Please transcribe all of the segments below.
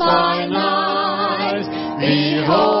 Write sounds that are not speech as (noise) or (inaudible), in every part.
thine eyes. Behold,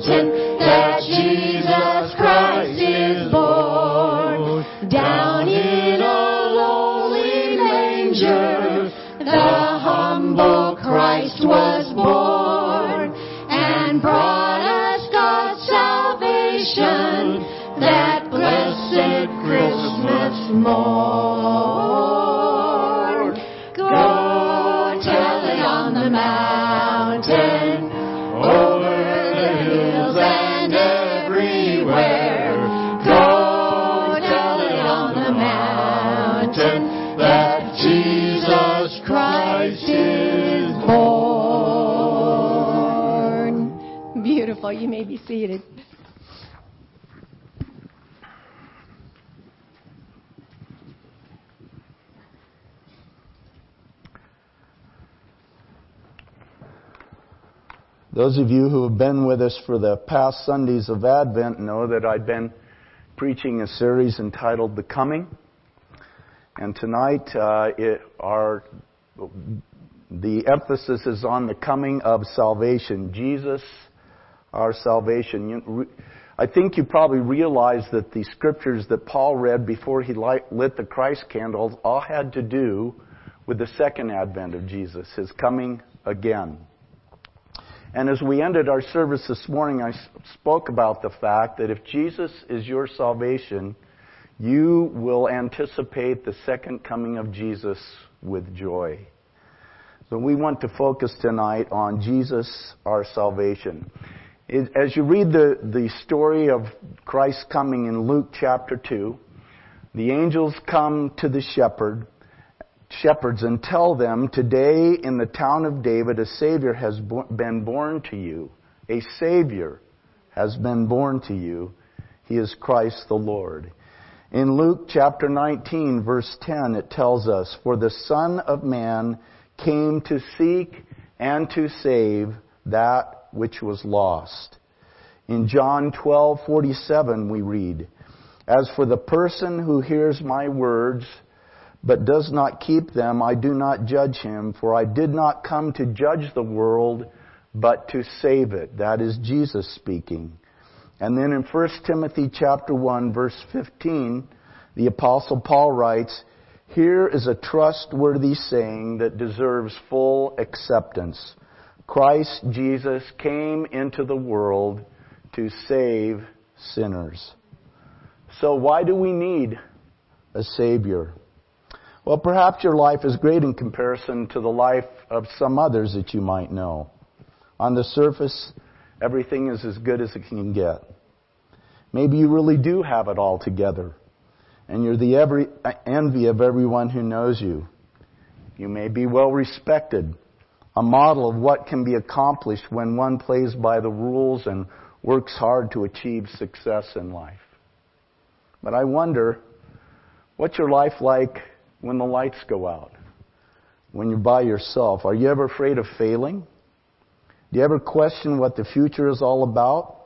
mountain that Jesus Christ is born. Down in a lowly manger, the humble Christ was born and brought us God's salvation that blessed Christmas morn. You may be seated. Those of you who have been with us for the past Sundays of Advent know that I've been preaching a series entitled The Coming. And tonight, uh, it, our, the emphasis is on the coming of salvation. Jesus, our salvation. I think you probably realize that the scriptures that Paul read before he lit the Christ candles all had to do with the second advent of Jesus, his coming again. And as we ended our service this morning, I spoke about the fact that if Jesus is your salvation, you will anticipate the second coming of Jesus with joy. So we want to focus tonight on Jesus, our salvation. As you read the, the story of Christ coming in Luke chapter 2, the angels come to the shepherd shepherds and tell them, Today in the town of David a Savior has been born to you. A Savior has been born to you. He is Christ the Lord. In Luke chapter 19 verse 10 it tells us, For the Son of Man came to seek and to save that which was lost. In John 12:47 we read, As for the person who hears my words but does not keep them, I do not judge him, for I did not come to judge the world, but to save it. That is Jesus speaking. And then in 1 Timothy chapter 1 verse 15, the apostle Paul writes, here is a trustworthy saying that deserves full acceptance. Christ Jesus came into the world to save sinners. So why do we need a Savior? Well, perhaps your life is great in comparison to the life of some others that you might know. On the surface, everything is as good as it can get. Maybe you really do have it all together, and you're the every, envy of everyone who knows you. You may be well respected, a model of what can be accomplished when one plays by the rules and works hard to achieve success in life. But I wonder, what's your life like when the lights go out? When you're by yourself? Are you ever afraid of failing? Do you ever question what the future is all about?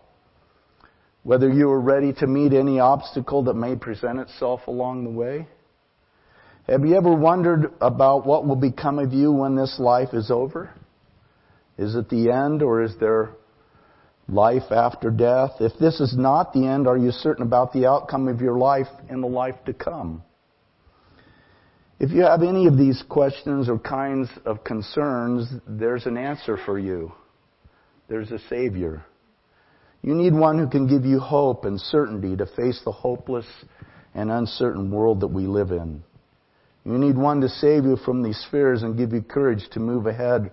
Whether you are ready to meet any obstacle that may present itself along the way? Have you ever wondered about what will become of you when this life is over? Is it the end or is there life after death? If this is not the end, are you certain about the outcome of your life in the life to come? If you have any of these questions or kinds of concerns, there's an answer for you. There's a Savior. You need one who can give you hope and certainty to face the hopeless and uncertain world that we live in. You need one to save you from these fears and give you courage to move ahead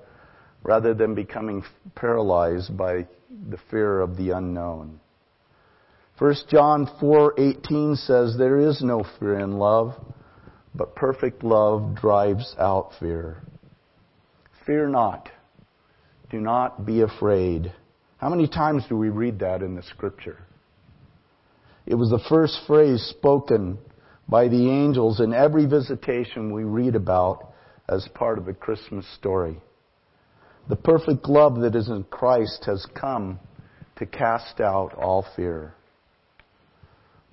rather than becoming paralyzed by the fear of the unknown. 1 John 4:18 says there is no fear in love, but perfect love drives out fear. Fear not. Do not be afraid. How many times do we read that in the scripture? It was the first phrase spoken by the angels in every visitation we read about as part of the Christmas story. The perfect love that is in Christ has come to cast out all fear.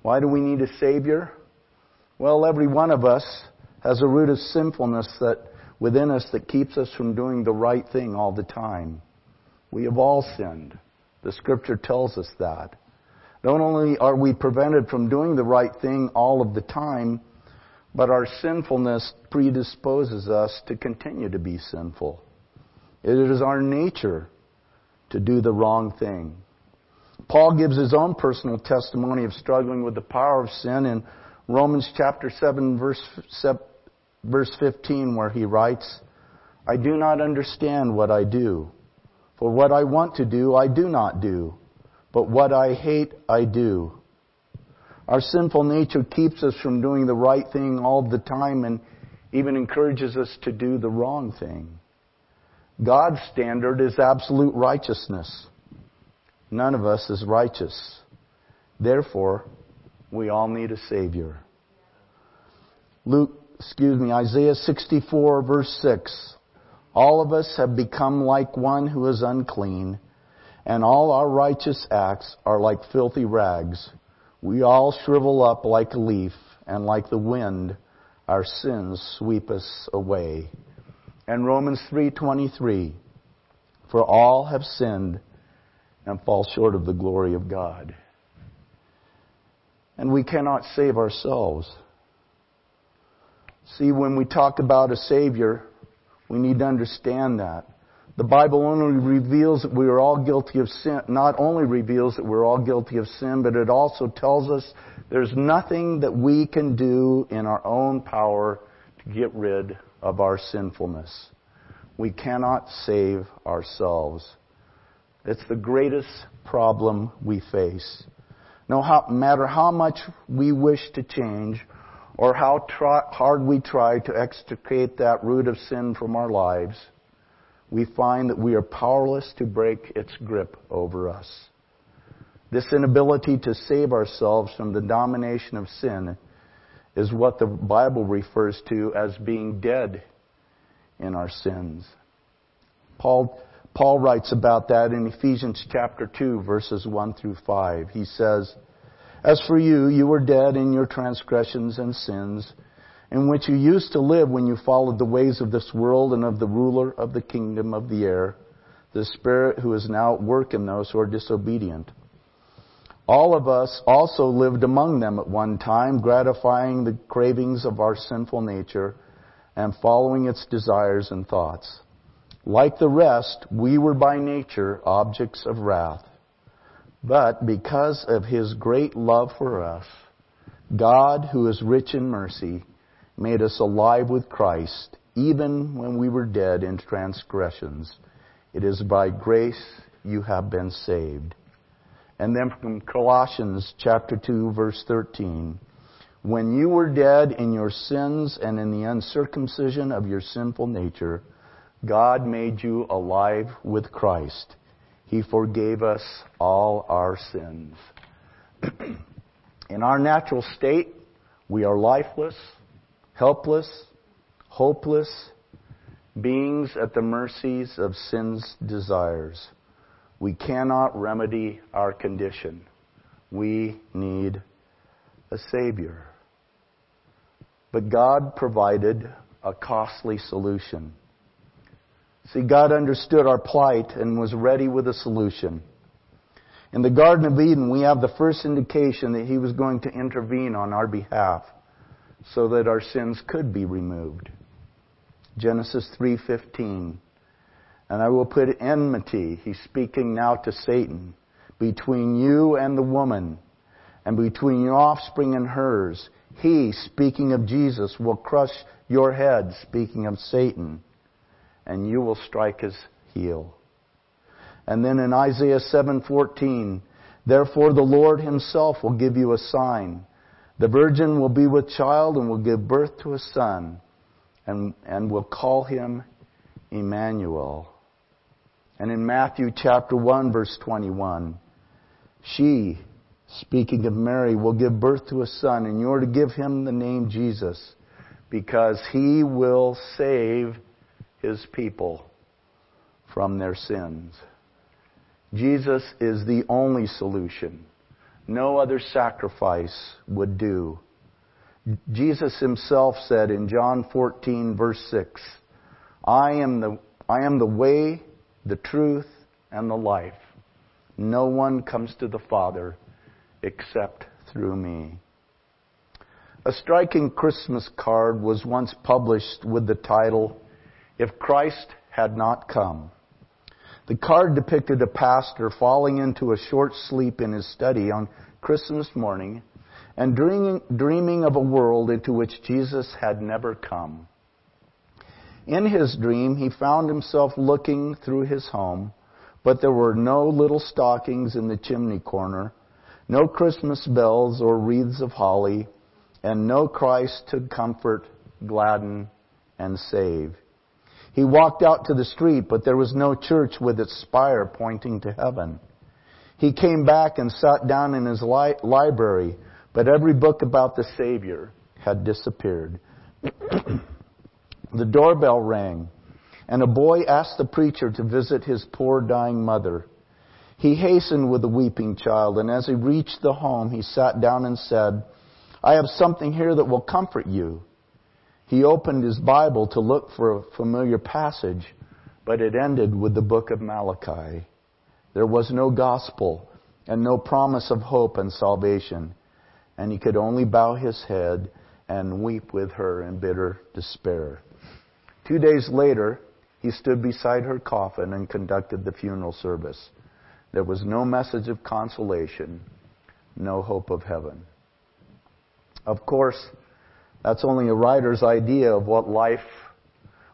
Why do we need a Savior? Well, every one of us has a root of sinfulness that within us that keeps us from doing the right thing all the time. We have all sinned. The scripture tells us that. Not only are we prevented from doing the right thing all of the time, but our sinfulness predisposes us to continue to be sinful. It is our nature to do the wrong thing. Paul gives his own personal testimony of struggling with the power of sin in Romans chapter 7 verse, verse 15 where he writes, I do not understand what I do. For what I want to do, I do not do. But what I hate, I do. Our sinful nature keeps us from doing the right thing all the time and even encourages us to do the wrong thing. God's standard is absolute righteousness. None of us is righteous. Therefore, we all need a Savior. Luke, excuse me, Isaiah 64 verse 6. All of us have become like one who is unclean, and all our righteous acts are like filthy rags. We all shrivel up like a leaf, and like the wind, our sins sweep us away. And Romans 3:23 For all have sinned and fall short of the glory of God. And we cannot save ourselves. See, when we talk about a Savior, we need to understand that. The Bible only reveals that we are all guilty of sin, not only reveals that we're all guilty of sin, but it also tells us there's nothing that we can do in our own power to get rid of our sinfulness. We cannot save ourselves. It's the greatest problem we face. No matter how much we wish to change or how try, hard we try to extricate that root of sin from our lives, we find that we are powerless to break its grip over us. This inability to save ourselves from the domination of sin is what the Bible refers to as being dead in our sins. Paul, Paul writes about that in Ephesians chapter 2 verses 1 through 5. He says, As for you, you were dead in your transgressions and sins, in which you used to live when you followed the ways of this world and of the ruler of the kingdom of the air, the Spirit who is now at work in those who are disobedient. All of us also lived among them at one time, gratifying the cravings of our sinful nature and following its desires and thoughts. Like the rest, we were by nature objects of wrath. But because of His great love for us, God, who is rich in mercy, made us alive with Christ, even when we were dead in transgressions. It is by grace you have been saved. And then from Colossians chapter 2 verse 13, when you were dead in your sins and in the uncircumcision of your sinful nature, God made you alive with Christ. He forgave us all our sins. (clears throat) In our natural state, we are lifeless, helpless, hopeless, beings at the mercies of sin's desires. We cannot remedy our condition. We need a Savior. But God provided a costly solution. See, God understood our plight and was ready with a solution. In the Garden of Eden, we have the first indication that He was going to intervene on our behalf so that our sins could be removed. Genesis 3:15. And I will put enmity, he's speaking now to Satan, between you and the woman, and between your offspring and hers. He, speaking of Jesus, will crush your head, speaking of Satan, and you will strike his heel. And then in Isaiah 7:14, therefore the Lord himself will give you a sign. The virgin will be with child and will give birth to a son and, and will call him Emmanuel. And in Matthew chapter 1 verse 21, she, speaking of Mary, will give birth to a son and you're to give him the name Jesus because he will save his people from their sins. Jesus is the only solution. No other sacrifice would do. Jesus himself said in John 14 verse 6, I am the, I am the way, the truth, and the life. No one comes to the Father except through me. A striking Christmas card was once published with the title, If Christ Had Not Come. The card depicted a pastor falling into a short sleep in his study on Christmas morning and dreaming, of a world into which Jesus had never come. In his dream, he found himself looking through his home, but there were no little stockings in the chimney corner, no Christmas bells or wreaths of holly, and no Christ to comfort, gladden, and save. He walked out to the street, but there was no church with its spire pointing to heaven. He came back and sat down in his li- library, but every book about the Savior had disappeared. (clears throat) the doorbell rang, and a boy asked the preacher to visit his poor dying mother. He hastened with the weeping child, and as he reached the home, he sat down and said, I have something here that will comfort you. He opened his Bible to look for a familiar passage, but it ended with the book of Malachi. There was no gospel and no promise of hope and salvation, and he could only bow his head and weep with her in bitter despair. Two days later, he stood beside her coffin and conducted the funeral service. There was no message of consolation, no hope of heaven. Of course, that's only a writer's idea of what life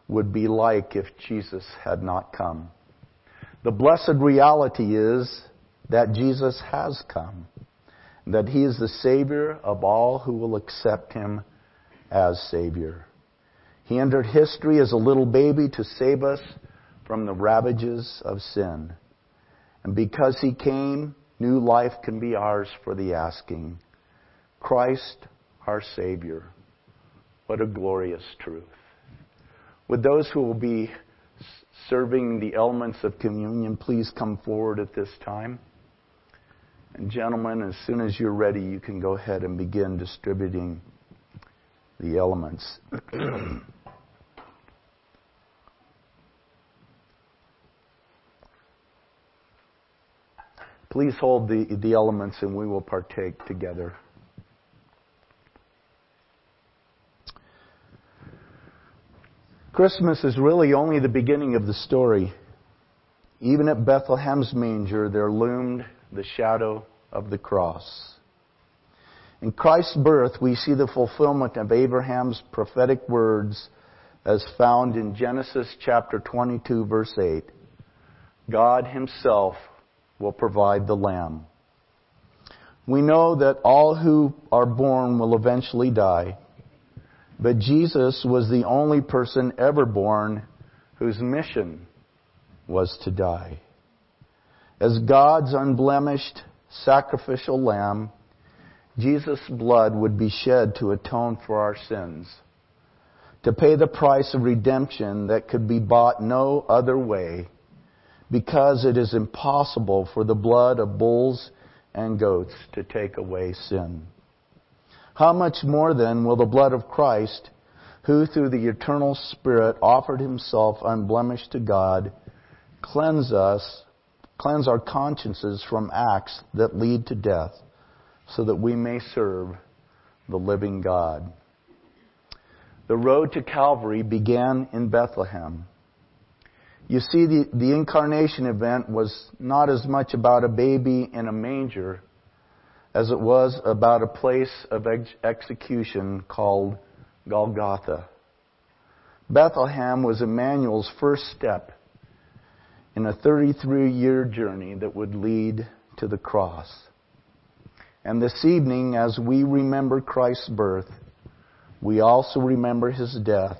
would be like if Jesus had not come. The blessed reality is that Jesus has come, that he is the Savior of all who will accept him as Savior. He entered history as a little baby to save us from the ravages of sin. And because he came, new life can be ours for the asking. Christ, our Savior. What a glorious truth. Would those who will be serving the elements of communion please come forward at this time? And, gentlemen, as soon as you're ready, you can go ahead and begin distributing the elements. (clears throat) Please hold the, the elements and we will partake together. Christmas is really only the beginning of the story. Even at Bethlehem's manger, there loomed the shadow of the cross. In Christ's birth, we see the fulfillment of Abraham's prophetic words as found in Genesis chapter 22 verse 8. God himself will provide the lamb. We know that all who are born will eventually die. But Jesus was the only person ever born whose mission was to die. As God's unblemished sacrificial lamb, Jesus' blood would be shed to atone for our sins, to pay the price of redemption that could be bought no other way, because it is impossible for the blood of bulls and goats to take away sin. How much more then will the blood of Christ, who through the eternal Spirit offered himself unblemished to God, cleanse us, cleanse our consciences from acts that lead to death, so that we may serve the living God. The road to Calvary began in Bethlehem. You see, the, the incarnation event was not as much about a baby in a manger as it was about a place of ex- execution called Golgotha. Bethlehem was Emmanuel's first step in a 33 year journey that would lead to the cross. And this evening, as we remember Christ's birth, we also remember his death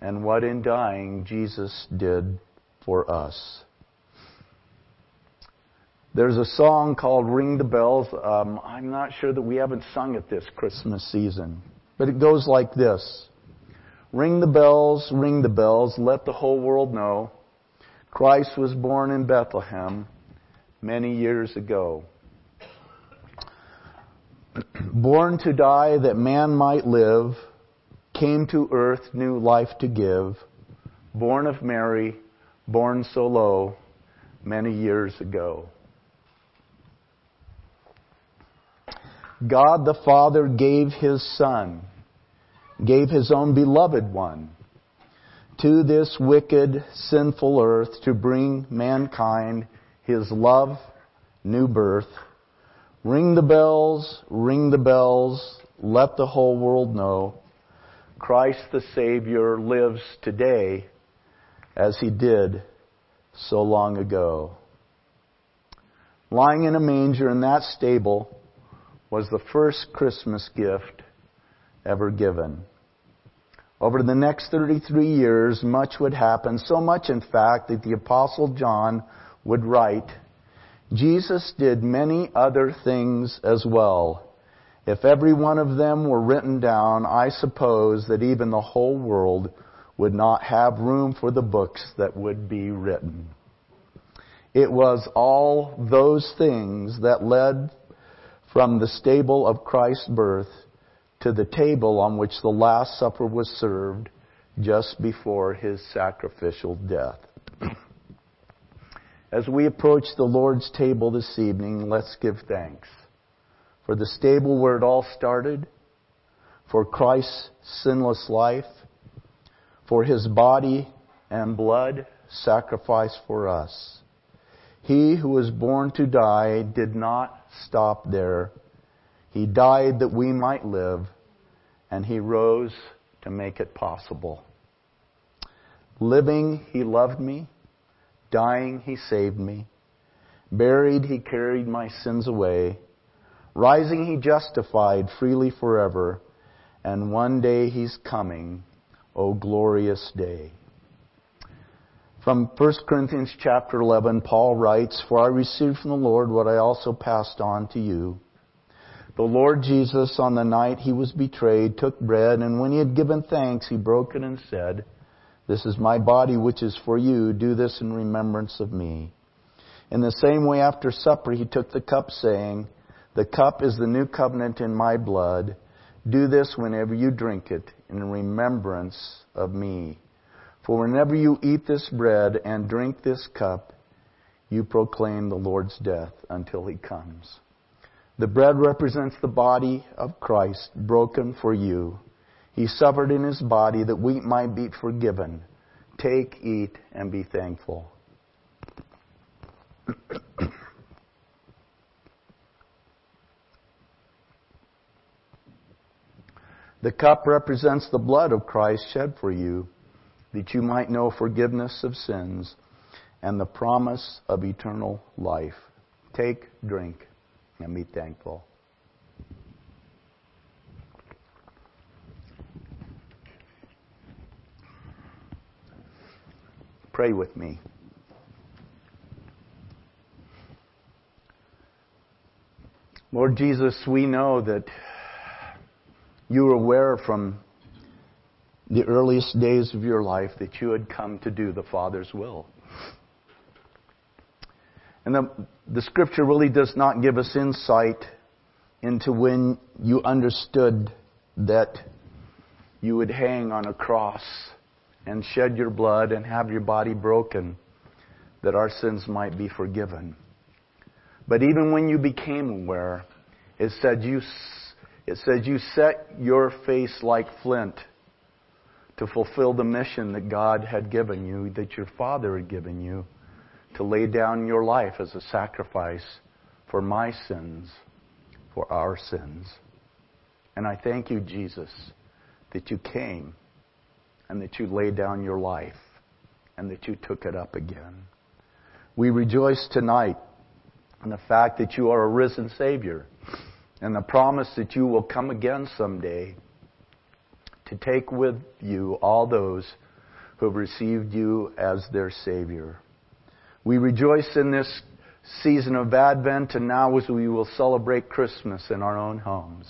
and what in dying Jesus did for us. There's a song called Ring the Bells. Um, I'm not sure that we haven't sung it this Christmas season, but it goes like this. Ring the bells, ring the bells, let the whole world know Christ was born in Bethlehem many years ago. (clears throat) born to die that man might live, came to earth new life to give, born of Mary, born so low many years ago. God the Father gave His Son, gave His own beloved one to this wicked, sinful earth to bring mankind His love, new birth. Ring the bells, ring the bells, let the whole world know Christ the Savior lives today as He did so long ago. Lying in a manger in that stable was the first Christmas gift ever given. Over the next 33 years, much would happen, so much in fact that the Apostle John would write, Jesus did many other things as well. If every one of them were written down, I suppose that even the whole world would not have room for the books that would be written. It was all those things that led from the stable of Christ's birth to the table on which the Last Supper was served just before his sacrificial death. (clears throat) As we approach the Lord's table this evening, let's give thanks for the stable where it all started, for Christ's sinless life, for his body and blood sacrificed for us. He who was born to die did not stop there. He died that we might live, and he rose to make it possible. Living, he loved me. Dying, he saved me. Buried, he carried my sins away. Rising, he justified freely forever. And one day he's coming. O glorious day. From 1 Corinthians chapter 11, Paul writes, For I received from the Lord what I also passed on to you. The Lord Jesus, on the night he was betrayed, took bread, and when he had given thanks, he broke it and said, This is my body which is for you. Do this in remembrance of me. In the same way, after supper, he took the cup, saying, The cup is the new covenant in my blood. Do this whenever you drink it in remembrance of me. For whenever you eat this bread and drink this cup, you proclaim the Lord's death until he comes. The bread represents the body of Christ broken for you. He suffered in his body that we might be forgiven. Take, eat, and be thankful. the cup represents the blood of Christ shed for you that you might know forgiveness of sins and the promise of eternal life. Take, drink, and be thankful. Pray with me. Lord Jesus, we know that you are aware from the earliest days of your life that you had come to do the Father's will. And the, the scripture really does not give us insight into when you understood that you would hang on a cross and shed your blood and have your body broken that our sins might be forgiven. But even when you became aware, it said you, it said you set your face like flint to fulfill the mission that God had given you, that your Father had given you, to lay down your life as a sacrifice for my sins, for our sins. And I thank you, Jesus, that you came and that you laid down your life and that you took it up again. We rejoice tonight in the fact that you are a risen Savior and the promise that you will come again someday to take with you all those who have received you as their Savior. We rejoice in this season of Advent and now as we will celebrate Christmas in our own homes.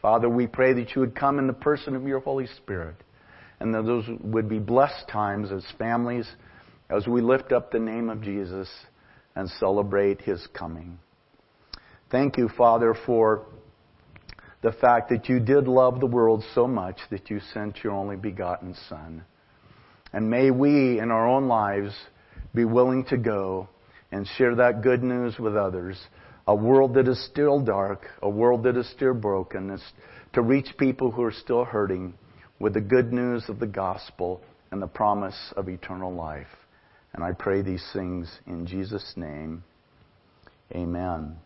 Father, we pray that you would come in the person of your Holy Spirit and that those would be blessed times as families as we lift up the name of Jesus and celebrate his coming. Thank you, Father, for the fact that you did love the world so much that you sent your only begotten Son. And may we, in our own lives, be willing to go and share that good news with others. A world that is still dark, a world that is still broken, to reach people who are still hurting with the good news of the gospel and the promise of eternal life. And I pray these things in Jesus' name. Amen.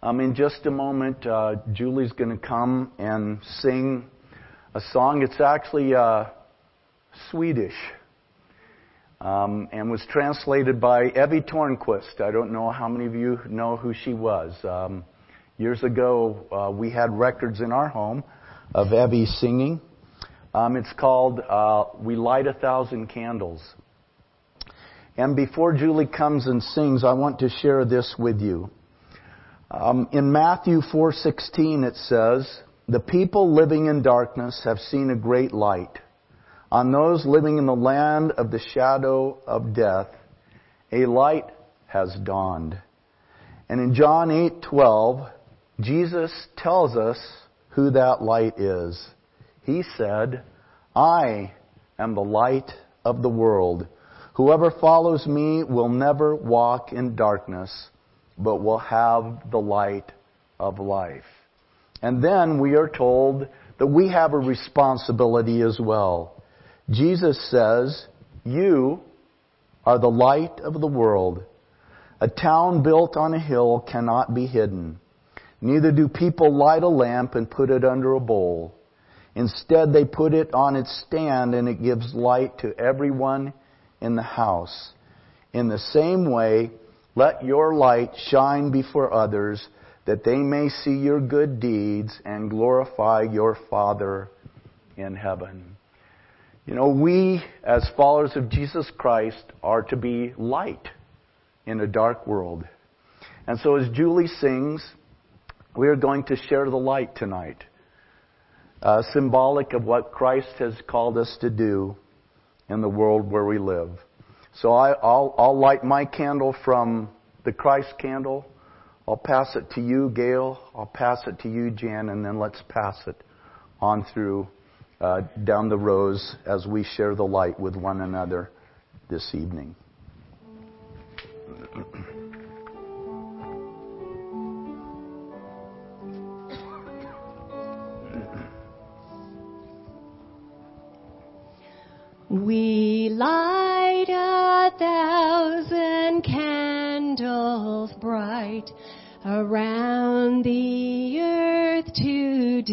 Um, in just a moment, uh, Julie's going to come and sing a song. It's actually uh, Swedish um, and was translated by Evie Tornquist. I don't know how many of you know who she was. Um, years ago, uh, we had records in our home of Evie singing. Um, it's called uh, We Light a Thousand Candles. And before Julie comes and sings, I want to share this with you. Um, in Matthew 4:16 it says, "The people living in darkness have seen a great light. On those living in the land of the shadow of death, a light has dawned." And in John 8:12, Jesus tells us who that light is. He said, "I am the light of the world." Whoever follows me will never walk in darkness, but will have the light of life. And then we are told that we have a responsibility as well. Jesus says, You are the light of the world. A town built on a hill cannot be hidden. Neither do people light a lamp and put it under a bowl. Instead, they put it on its stand and it gives light to everyone in the house. In the same way, let your light shine before others that they may see your good deeds and glorify your Father in heaven. You know, we as followers of Jesus Christ are to be light in a dark world. And so as Julie sings, we are going to share the light tonight. Uh, symbolic of what Christ has called us to do in the world where we live. So I, will I'll light my candle from the Christ candle. I'll pass it to you, Gail. I'll pass it to you, Jan, and then let's pass it on through uh, down the rows as we share the light with one another this evening. (clears throat) around the earth today.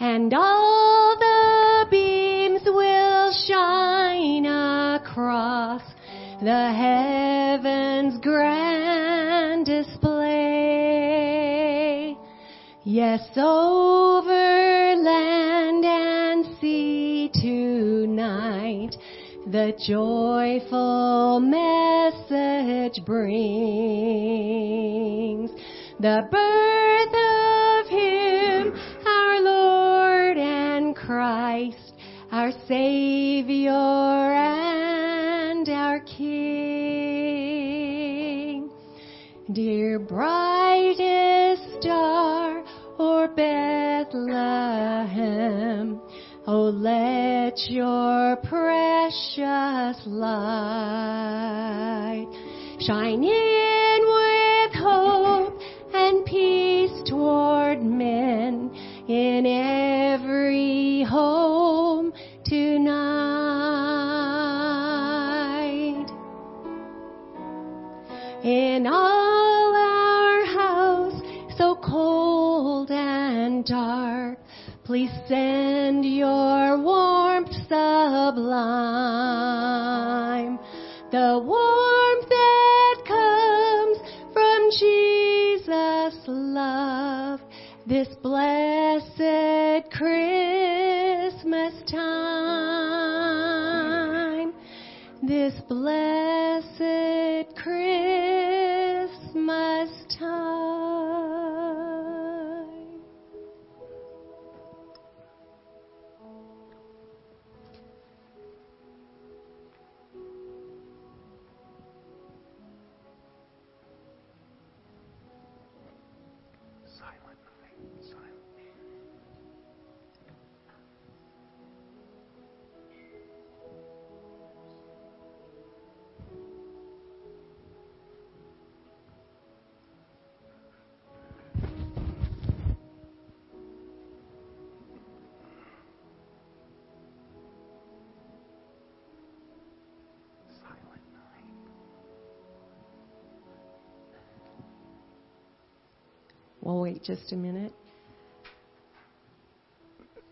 And all the beams will shine across the heavens grand display. Yes, over land and sea tonight, the joyful message brings. The birth of Him, our Lord and Christ, our Savior and our King. Dear brightest star, o'er Bethlehem. Oh, let your precious light Shine in with hope and peace toward men in every home tonight. In all our house, so cold and dark, please send your warmth sublime. The warmth this blessed Christmas time, this blessed We'll wait just a minute.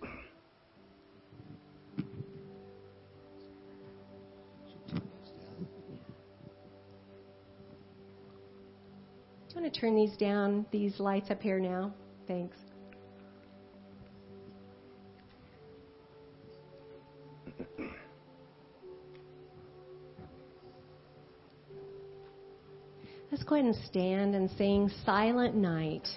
Do you want to turn these down, these lights up here now? Thanks. Let's go ahead and stand and sing Silent Night.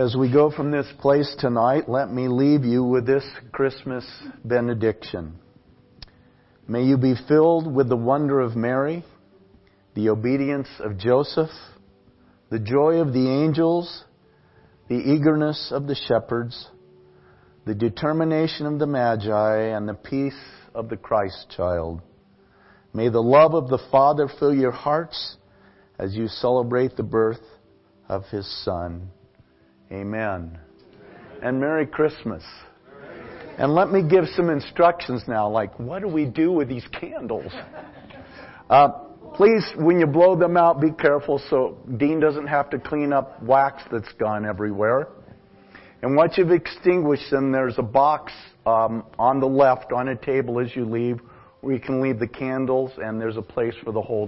As we go from this place tonight, let me leave you with this Christmas benediction. May you be filled with the wonder of Mary, the obedience of Joseph, the joy of the angels, the eagerness of the shepherds, the determination of the Magi, and the peace of the Christ child. May the love of the Father fill your hearts as you celebrate the birth of His Son. Amen. And Merry Christmas. And let me give some instructions now, like what do we do with these candles? Uh, please, when you blow them out, be careful so Dean doesn't have to clean up wax that's gone everywhere. And once you've extinguished them, there's a box um, on the left on a table as you leave where you can leave the candles, and there's a place for the whole